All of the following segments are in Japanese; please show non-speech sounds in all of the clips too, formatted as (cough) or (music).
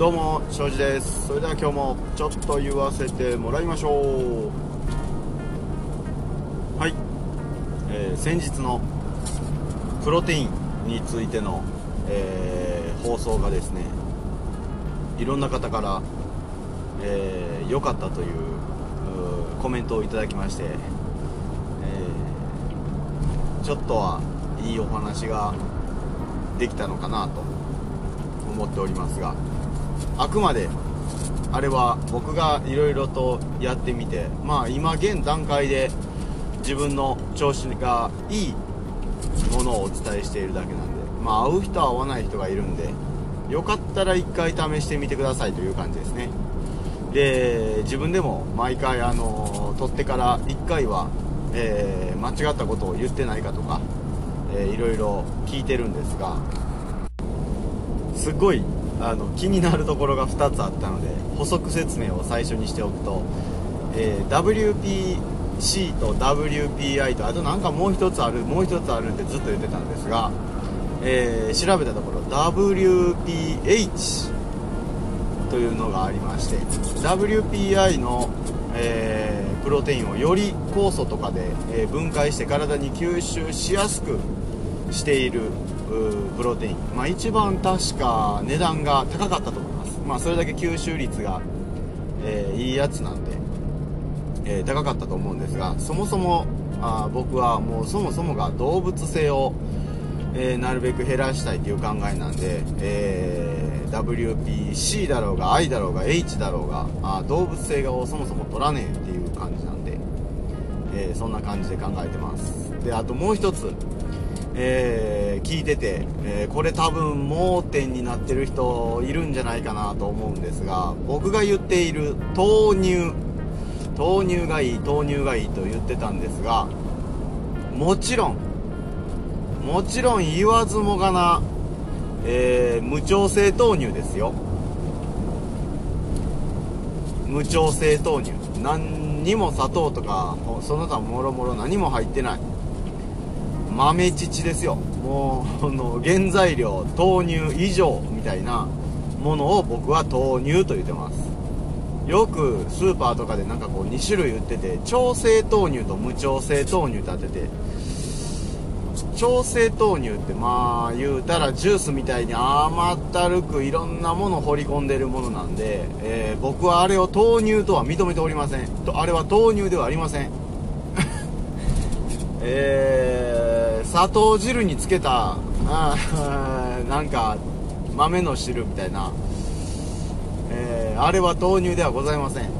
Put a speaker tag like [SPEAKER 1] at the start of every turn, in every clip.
[SPEAKER 1] どうも庄司です。それでは今日もちょっと言わせてもらいましょう。はい、えー先日のプロテインについての、えー放送がですねいろんな方からえーかったというコメントをいただきまして、えーちょっとはいいお話ができたのかなと思っておりますがあくまであれは僕がいろいろとやってみてまあ今現段階で自分の調子がいいものをお伝えしているだけなんでまあ会う人は会わない人がいるんでよかったら一回試してみてくださいという感じですね。で自分でも毎回あの撮ってから1回は、えー間違ったことを言ってないかとか、えーいろいろ聞いてるんですがすっごいあの気になるところが2つあったので補足説明を最初にしておくと、えー WPC と WPI とあとなんかもう一つあるもう一つあるってずっと言ってたんですが、えー調べたところ WPH というのがありまして WPI の、えープロテインをより酵素とかで、え分解して体に吸収しやすくしているプロテイン、まあ、一番確か値段が高かったと思います、まあ、それだけ吸収率が、えーいいやつなんで、えー高かったと思うんですがそもそもあ僕はもうそもそもが動物性を、えーなるべく減らしたいという考えなんで、え WPC だろうが I だろうが H だろうがあ動物性をそもそも取らねえっていう感じなんで、えそんな感じで考えてます。であともう一つ。えー聞いてて、えーこれ多分盲点になってる人いるんじゃないかなと思うんですが僕が言っている豆乳。豆乳がいい豆乳がいいと言ってたんですがもちろんもちろん言わずもがな、えー無調整豆乳ですよ。無調整豆乳。何にも砂糖とかその他もろもろ何も入ってない。豆乳ですよ。もうあの原材料豆乳以上みたいなものを僕は豆乳と言ってます。よくスーパーとかでなんかこう2種類売ってて調整豆乳と無調整豆乳ってあってて調整豆乳ってまあ言うたらジュースみたいに甘ったるくいろんなものを掘り込んでるものなんで、えー僕はあれを豆乳とは認めておりません。とあれは豆乳ではありません。(laughs) えー、砂糖汁につけたあ (laughs) なんか豆の汁みたいな、えーあれは豆乳ではございません。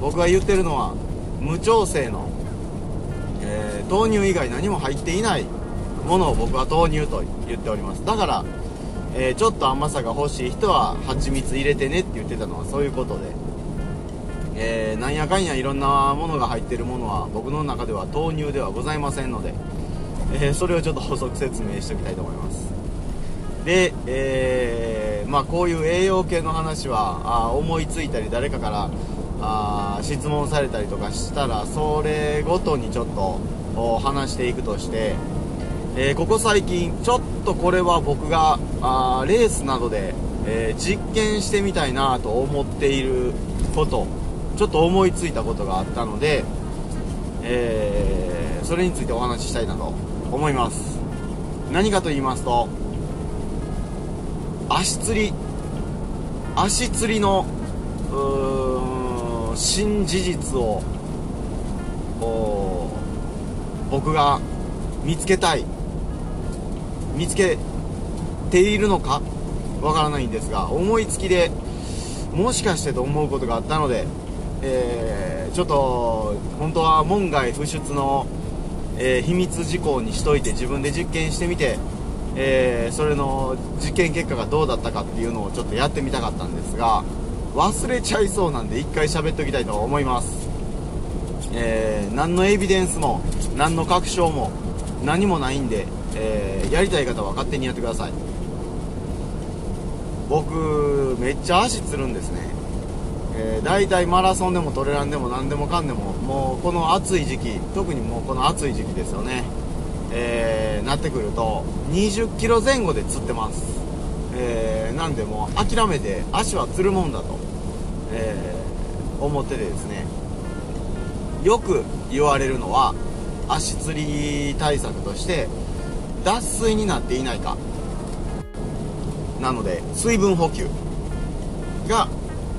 [SPEAKER 1] 僕が言ってるのは無調整の、えー豆乳以外何も入っていないものを僕は豆乳と言っております。だから、えーちょっと甘さが欲しい人は蜂蜜入れてねって言ってたのはそういうことで。えーなんやかんやいろんなものが入ってるものは僕の中では豆乳ではございませんので、えーそれをちょっと補足説明しておきたいと思います。で、えーまあこういう栄養系の話はあ思いついたり誰かからあ質問されたりとかしたらそれごとにちょっと話していくとして、えーここ最近ちょっとこれは僕があーレースなどで、えー実験してみたいなと思っていることちょっと思いついたことがあったので、えーそれについてお話ししたいなと思います。何かと言いますと足つり足つりのうーん新事実を僕が見つけたい見つけているのかわからないんですが思いつきでもしかしてと思うことがあったので、えーちょっと本当は門外不出の、えー秘密事項にしといて自分で実験してみて、えーそれの実験結果がどうだったかっていうのをちょっとやってみたかったんですが忘れちゃいそうなんで一回喋っておきたいと思います、えー何のエビデンスも何の確証も何もないんで、えーやりたい方は勝手にやってください。僕めっちゃ足つるんですね、えー、大体マラソンでもトレランでも何でもかんでももうこの暑い時期特にもうこの暑い時期ですよね、えーなってくると20キロ前後で釣ってます、えー、なんでもう諦めて足はつるもんだと、えー、思っててですね。よく言われるのは足つり対策として脱水になっていないか。なので水分補給が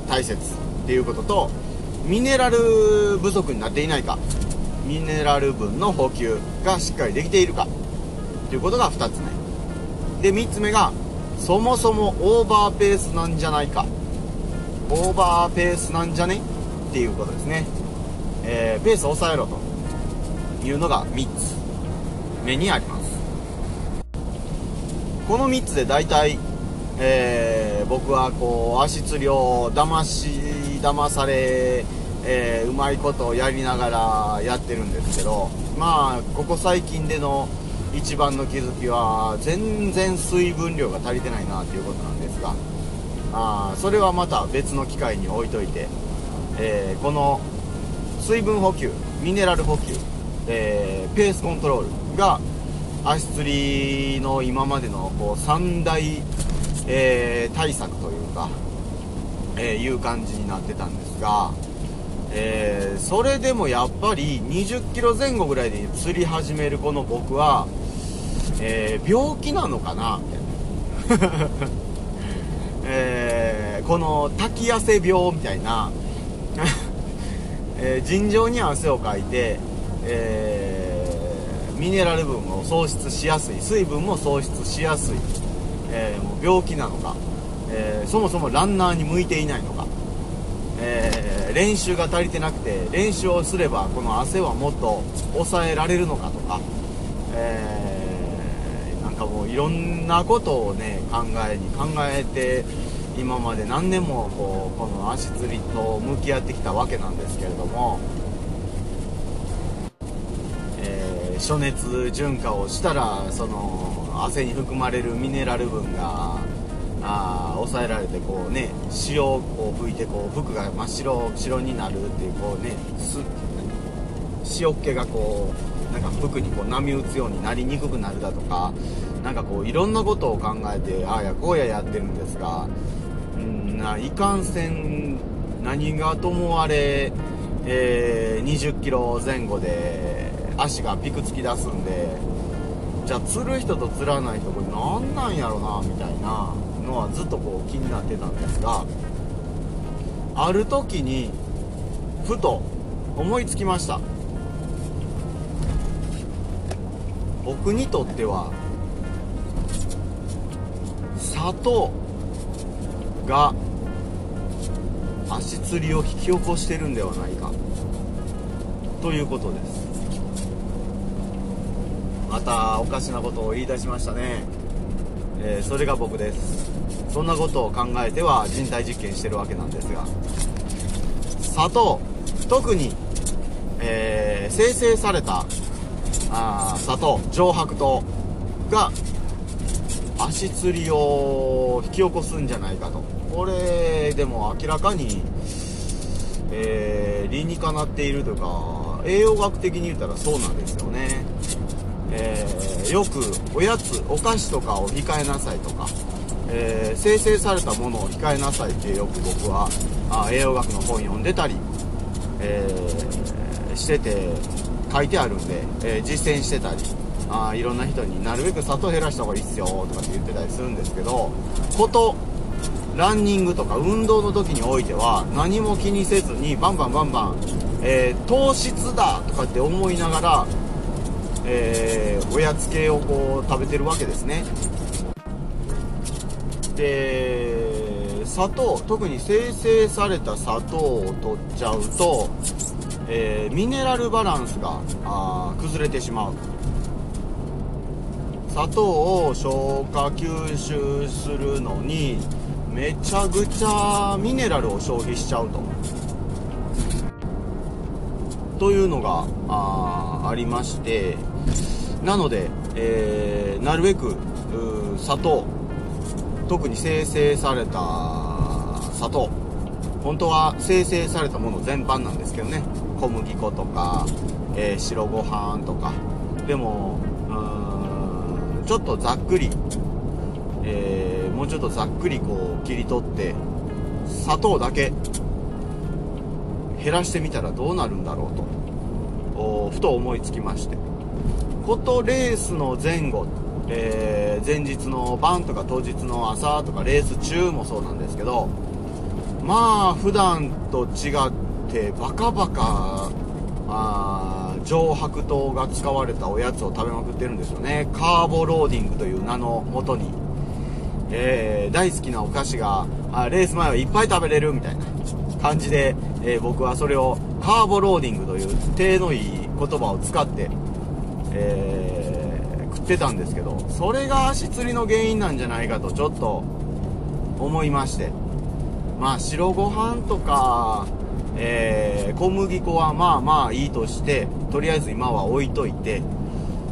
[SPEAKER 1] 大切。っていうこととミネラル不足になっていないかミネラル分の補給がしっかりできているかということが2つ目。で3つ目がそもそもオーバーペースなんじゃないかオーバーペースなんじゃね？っていうことですね、えー、ペースを抑えろというのが3つ目にあります。この3つで大体、えー、僕はこう足つりを騙し騙され、えー、うまいことをやりながらやってるんですけどまあここ最近での一番の気づきは全然水分量が足りてないなっていうことなんですがあそれはまた別の機会に置いといて、えー、この水分補給ミネラル補給、えー、ペースコントロールが足つりの今までのこう3大、えー、対策というか、えいう感じになってたんですが、えそれでもやっぱり20キロ前後ぐらいで釣り始めるこの僕はえー、病気なのかなみたいな、(laughs) えー、この滝痩せ病みたいな、(laughs) えー、尋常に汗をかいて、え、ミネラル分を喪失しやすい水分も喪失しやすい、えもう病気なのか、えそもそもランナーに向いていないのか、え練習が足りてなくて練習をすればこの汗はもっと抑えられるのかとか、えーかもういろんなことをね考えに考えて今まで何年もこうこの足つりと向き合ってきたわけなんですけれども、暑熱順化をしたらその汗に含まれるミネラル分があ抑えられてこうね塩を吹いてこう服が真っ白白になるっていうこうね塩っ気がこうなんか服にこう波打つようになりにくくなるだとかなんかこういろんなことを考えてああやこうややってるんですがうんないかんせん何がともあれ、えー、20キロ前後で足がピクつき出すんでじゃあ釣る人と釣らない人これ何なんやろなみたいなのはずっとこう気になってたんですがある時にふと思いつきました。僕にとっては砂糖が足つりを引き起こしてるんではないか。ということです。またおかしなことを言い出しましたね、えー、それが僕です。そんなことを考えては人体実験してるわけなんですが。砂糖特に、えー、生成されたあ砂糖上白糖が足つりを引き起こすんじゃないかと。これでも明らかに、えー、理にかなっているというか栄養学的に言ったらそうなんですよね、えー、よくおやつお菓子とかを控えなさいとか、えー、生成されたものを控えなさいってよく僕はあ栄養学の本読んでたり、えしてて書いてあるんで、え、実践してたりあいろんな人になるべく砂糖減らした方がいいっすよとかって言ってたりするんですけどことランニングとか運動の時においては何も気にせずにバンバンバンバン、えー、糖質だとかって思いながら、えー、おやつ系をこう食べてるわけですね。で砂糖特に生成された砂糖を取っちゃうとえー、ミネラルバランスがあ崩れてしまう。砂糖を消化吸収するのにめちゃくちゃミネラルを消費しちゃうと。というのがあありましてなので、えー、なるべく砂糖特に生成された砂糖本当は生成されたもの全般なんですけどね小麦粉とか、えー、白ご飯とかでもちょっとざっくりえーもうちょっとざっくりこう切り取って砂糖だけ減らしてみたらどうなるんだろうと。ふと思いつきまして。ことレースの前後、えー前日の晩とか当日の朝とかレース中もそうなんですけどまあ普段と違ってバカバカあ上白糖が使われたおやつを食べまくってるんですよね。カーボローディングという名のもとに、えー大好きなお菓子があレース前はいっぱい食べれるみたいな感じで、えー僕はそれをカーボローディングという手のいい言葉を使って、えー食ってたんですけどそれが足つりの原因なんじゃないかとちょっと思いまして。まあ白ご飯とか、えー小麦粉はまあまあいいとしてとりあえず今は置いといて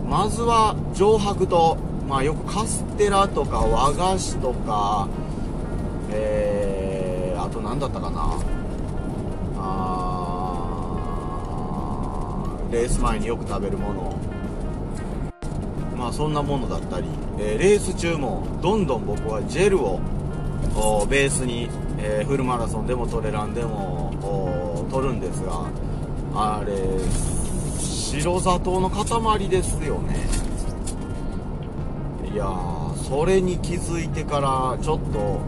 [SPEAKER 1] まずは上白糖まあよくカステラとか和菓子とかえー、あと何だったかな。レース前によく食べるもの。まあそんなものだったり、えレース中もどんどん僕はジェルをベースに、えフルマラソンでもトレランでも取るんですがあれ白砂糖の塊ですよね。いやそれに気づいてからちょっと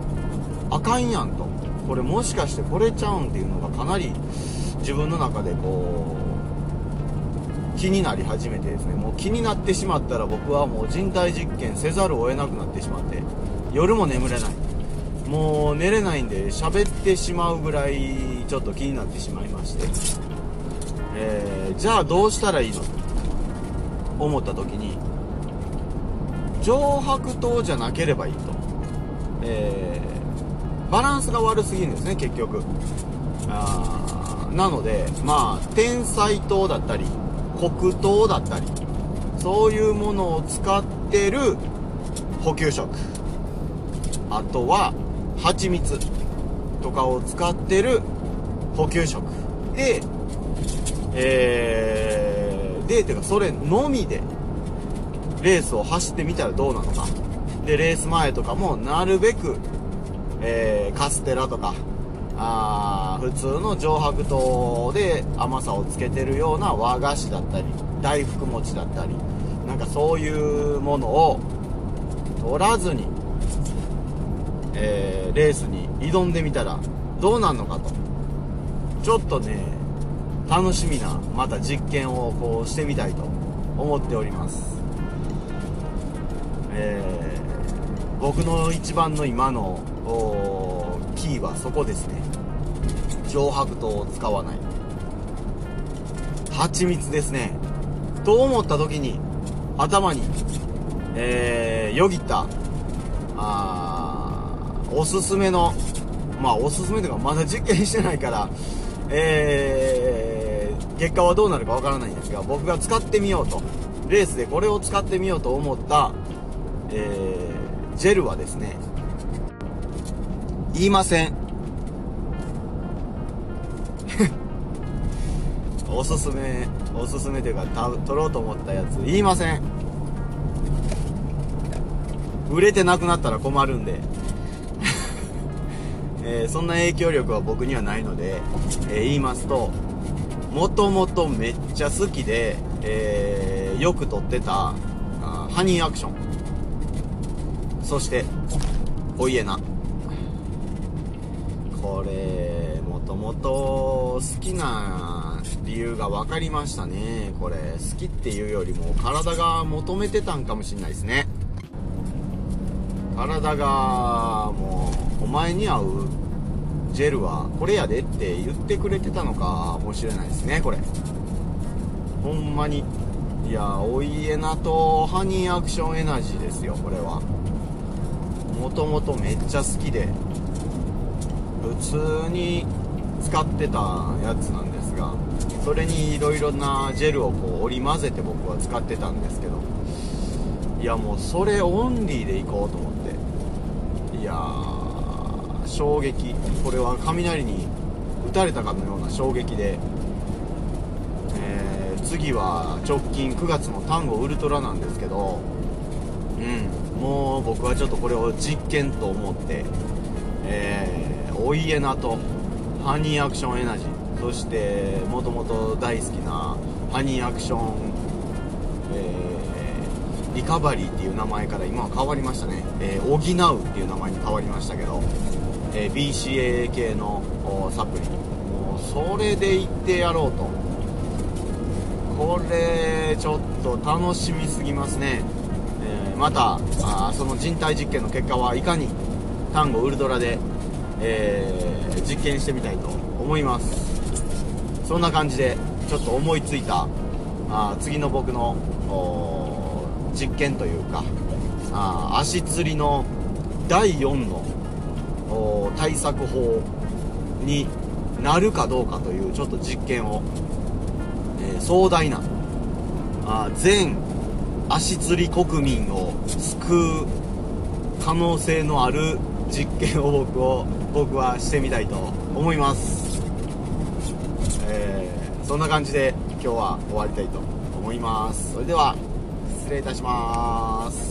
[SPEAKER 1] あかんやんと。これもしかしてこれちゃうんっていうのがかなり自分の中でこう気になり始めてですねもう気になってしまったら僕はもう人体実験せざるを得なくなってしまって夜も眠れない。もう寝れないんで喋ってしまうぐらいちょっと気になってしまいまして、えーじゃあどうしたらいいの？と思った時に上白糖じゃなければいいと、えーバランスが悪すぎるんですね結局。あーなのでまあ天才糖だったり黒糖だったりそういうものを使ってる補給食。あとは蜂蜜とかを使ってる補給食。でえー、でてかそれのみでレースを走ってみたらどうなのか。でレース前とかもなるべく、えーカステラとかあ普通の上白糖で甘さをつけてるような和菓子だったり大福餅だったりなんかそういうものを取らずに、えーレースに挑んでみたらどうなんのかと。ちょっとね楽しみなまた実験をこうしてみたいと思っております。えー僕の一番の今のキーはそこですね。上白糖を使わない。蜂蜜ですね。と思った時に頭にえーよぎったあおすすめのまあおすすめというかまだ実験してないからえー結果はどうなるかわからないんですが僕が使ってみようと。レースでこれを使ってみようと思った、えージェルはですね言いません。おすすめおすすめというか取ろうと思ったやつ。言いません。売れてなくなったら困るんで、(laughs) えーそんな影響力は僕にはないので、えー言いますともともとめっちゃ好きで、えーよく撮ってたハニーアクション。そしてお家な。これもともと好きな理由が分かりましたね。これ好きっていうよりも体が求めてたんかもしれないですね。体がもうお前に合うジェルはこれやでって言ってくれてたのかもしれないですねこれ。ほんまに。いやお家なとハニーアクションエナジーですよこれは。もともとめっちゃ好きで普通に使ってたやつなんでそれにいろいろなジェルをこう織り交ぜて僕は使ってたんですけど。いやもうそれオンリーでいこうと思って。いやー衝撃。これは雷に打たれたかのような衝撃で、えー次は直近9月の単語ウルトラなんですけど。うん。もう僕はちょっとこれを実験と思って、えー、お家ナと。ハニーアクションエナジー。そしてもともと大好きなハニーアクション、えー、リカバリーっていう名前から今は変わりましたね、えー、補うっていう名前に変わりましたけど、えー、BCAA 系のサプリ。もうそれでいってやろうと。これちょっと楽しみすぎますね、えー、またあその人体実験の結果はいかに単語ウルトラで、えー、実験してみたいと思います。そんな感じでちょっと思いついたあ次の僕の実験というかあ足つりの第4の対策法になるかどうかというちょっと実験を、えー、壮大なあ全足つり国民を救う可能性のある実験を僕を僕はしてみたいと思います、そんな感じで今日は終わりたいと思います。それでは失礼いたします。